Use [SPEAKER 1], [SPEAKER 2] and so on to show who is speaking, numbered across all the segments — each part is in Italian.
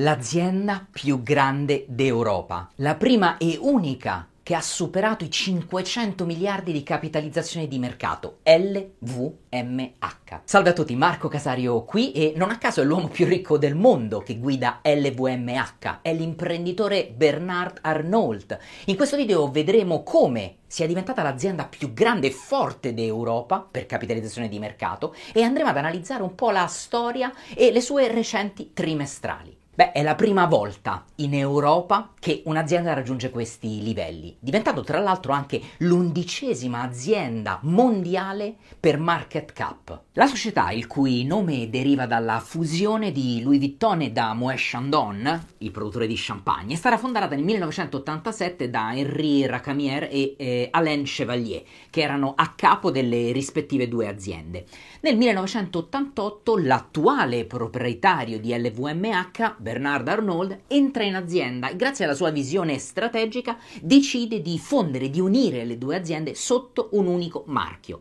[SPEAKER 1] l'azienda più grande d'Europa, la prima e unica che ha superato i 500 miliardi di capitalizzazione di mercato, LVMH. Salve a tutti, Marco Casario qui e non a caso è l'uomo più ricco del mondo che guida LVMH, è l'imprenditore Bernard Arnault. In questo video vedremo come sia diventata l'azienda più grande e forte d'Europa per capitalizzazione di mercato e andremo ad analizzare un po' la storia e le sue recenti trimestrali. Beh, è la prima volta in Europa che un'azienda raggiunge questi livelli, diventando tra l'altro anche l'undicesima azienda mondiale per market cap. La società, il cui nome deriva dalla fusione di Louis Vuitton e da Moët Chandon, il produttore di champagne, è stata fondata nel 1987 da Henri Racamier e eh, Alain Chevalier, che erano a capo delle rispettive due aziende. Nel 1988 l'attuale proprietario di LVMH, Bernard Arnault, entra in azienda e grazie alla sua visione strategica decide di fondere, di unire le due aziende sotto un unico marchio.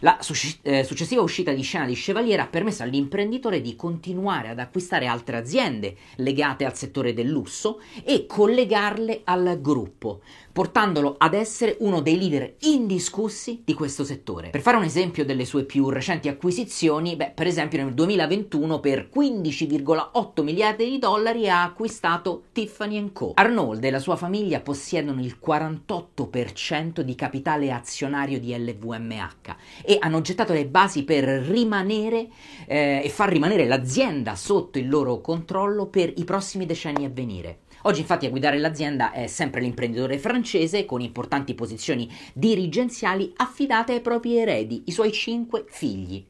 [SPEAKER 1] La su- eh, successiva uscita di scena di Chevalier ha permesso all'imprenditore di continuare ad acquistare altre aziende legate al settore del lusso e collegarle al gruppo, portandolo ad essere uno dei leader indiscussi di questo settore. Per fare un esempio delle sue più recenti acquisizioni, beh, per esempio nel 2021 per 15,8 miliardi di dollari ha acquistato Tiffany Co. Arnold e la sua famiglia possiedono il 48% di capitale azionario di LVMH e hanno gettato le basi per rimanere eh, e far rimanere l'azienda sotto il loro controllo per i prossimi decenni a venire. Oggi infatti a guidare l'azienda è sempre l'imprenditore francese con importanti posizioni dirigenziali affidate ai propri eredi, i suoi cinque figli.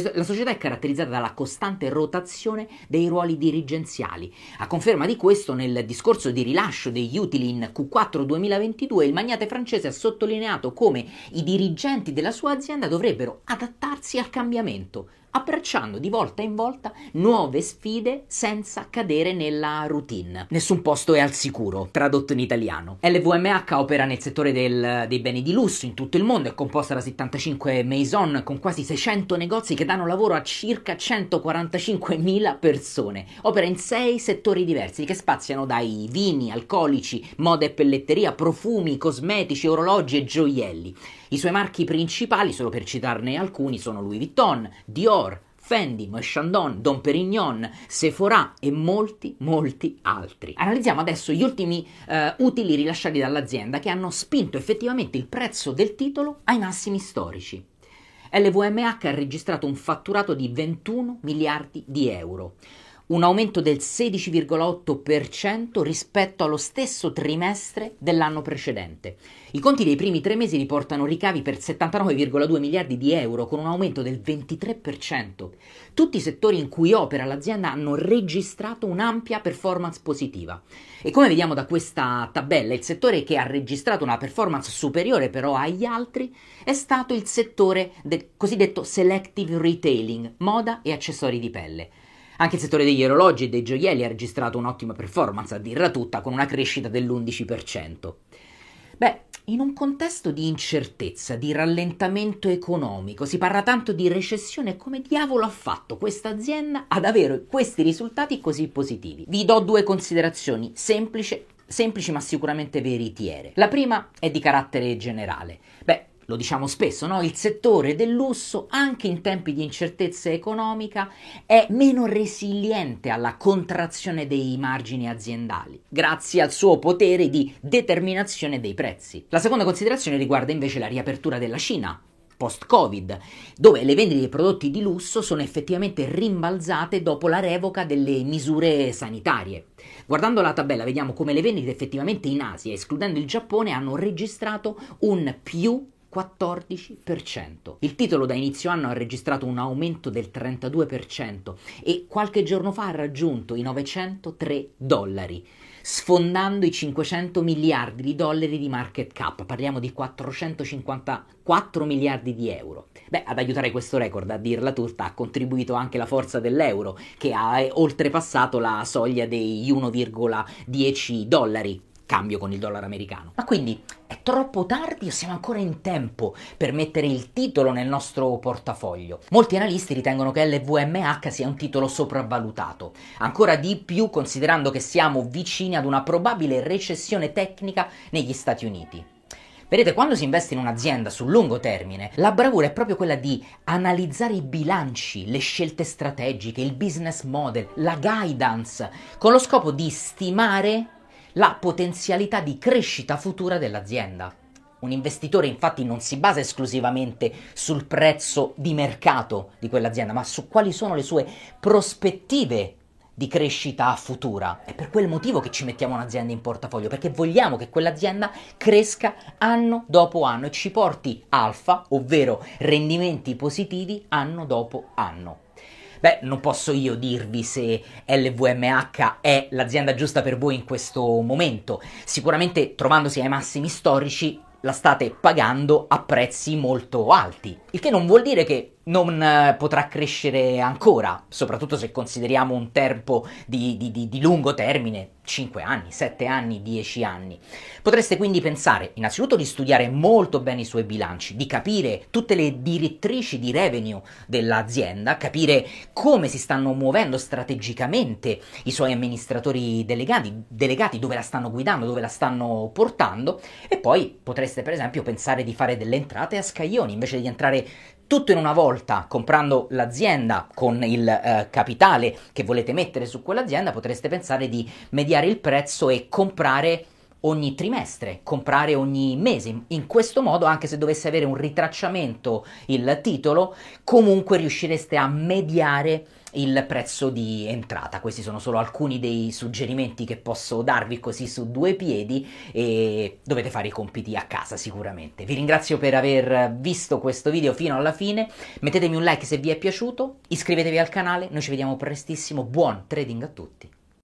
[SPEAKER 1] La società è caratterizzata dalla costante rotazione dei ruoli dirigenziali. A conferma di questo, nel discorso di rilascio degli utili in Q4 2022, il magnate francese ha sottolineato come i dirigenti della sua azienda dovrebbero adattarsi al cambiamento, abbracciando di volta in volta nuove sfide senza cadere nella routine. Nessun posto è al sicuro, tradotto in italiano. LVMH opera nel settore del, dei beni di lusso in tutto il mondo, è composta da 75 maison con quasi 600 negozi che danno lavoro a circa 145.000 persone. Opera in sei settori diversi che spaziano dai vini, alcolici, moda e pelletteria, profumi, cosmetici, orologi e gioielli. I suoi marchi principali, solo per citarne alcuni, sono Louis Vuitton, Dior, Fendi, Chandon, Dom Perignon, Sephora e molti, molti altri. Analizziamo adesso gli ultimi eh, utili rilasciati dall'azienda che hanno spinto effettivamente il prezzo del titolo ai massimi storici. LVMH ha registrato un fatturato di 21 miliardi di euro, un aumento del 16,8% rispetto allo stesso trimestre dell'anno precedente. I conti dei primi tre mesi riportano ricavi per 79,2 miliardi di euro, con un aumento del 23%. Tutti i settori in cui opera l'azienda hanno registrato un'ampia performance positiva. E come vediamo da questa tabella, il settore che ha registrato una performance superiore però agli altri è stato il settore del cosiddetto selective retailing, moda e accessori di pelle. Anche il settore degli orologi e dei gioielli ha registrato un'ottima performance, a dirla tutta, con una crescita dell'11%. Beh, in un contesto di incertezza, di rallentamento economico, si parla tanto di recessione, come diavolo ha fatto questa azienda ad avere questi risultati così positivi? Vi do due considerazioni semplici, semplici ma sicuramente veritiere. La prima è di carattere generale. Beh, lo diciamo spesso, no? il settore del lusso, anche in tempi di incertezza economica, è meno resiliente alla contrazione dei margini aziendali, grazie al suo potere di determinazione dei prezzi. La seconda considerazione riguarda invece la riapertura della Cina, post-Covid, dove le vendite dei prodotti di lusso sono effettivamente rimbalzate dopo la revoca delle misure sanitarie. Guardando la tabella vediamo come le vendite effettivamente in Asia, escludendo il Giappone, hanno registrato un più 14%. Il titolo da inizio anno ha registrato un aumento del 32% e qualche giorno fa ha raggiunto i 903 dollari, sfondando i 500 miliardi di dollari di market cap, parliamo di 454 miliardi di euro. Beh, ad aiutare questo record, a dirla tutta, ha contribuito anche la forza dell'euro, che ha oltrepassato la soglia dei 1,10 dollari cambio con il dollaro americano. Ma quindi è troppo tardi o siamo ancora in tempo per mettere il titolo nel nostro portafoglio? Molti analisti ritengono che LVMH sia un titolo sopravvalutato, ancora di più considerando che siamo vicini ad una probabile recessione tecnica negli Stati Uniti. Vedete, quando si investe in un'azienda sul lungo termine, la bravura è proprio quella di analizzare i bilanci, le scelte strategiche, il business model, la guidance, con lo scopo di stimare la potenzialità di crescita futura dell'azienda. Un investitore infatti non si basa esclusivamente sul prezzo di mercato di quell'azienda, ma su quali sono le sue prospettive di crescita futura. È per quel motivo che ci mettiamo un'azienda in portafoglio, perché vogliamo che quell'azienda cresca anno dopo anno e ci porti alfa, ovvero rendimenti positivi anno dopo anno. Beh, non posso io dirvi se LVMH è l'azienda giusta per voi in questo momento. Sicuramente trovandosi ai massimi storici la state pagando a prezzi molto alti, il che non vuol dire che non eh, potrà crescere ancora, soprattutto se consideriamo un tempo di, di, di, di, lungo termine, 5 anni, 7 anni, 10 anni. Potreste quindi pensare innanzitutto di studiare molto bene i suoi bilanci, di capire tutte le direttrici di revenue dell'azienda, capire come si stanno muovendo strategicamente i suoi amministratori delegati, delegati dove la stanno guidando, dove la stanno portando e poi potreste per esempio pensare di fare delle entrate a scaglioni invece di entrare tutto in una volta, comprando l'azienda con il eh, capitale che volete mettere su quell'azienda, potreste pensare di mediare il prezzo e comprare ogni trimestre, comprare ogni mese. In questo modo, anche se dovesse avere un ritracciamento il titolo, comunque riuscireste a mediare il prezzo di entrata. Questi sono solo alcuni dei suggerimenti che posso darvi così su due piedi e dovete fare i compiti a casa sicuramente. Vi ringrazio per aver visto questo video fino alla fine, mettetemi un like se vi è piaciuto, iscrivetevi al canale, noi ci vediamo prestissimo, buon trading a tutti.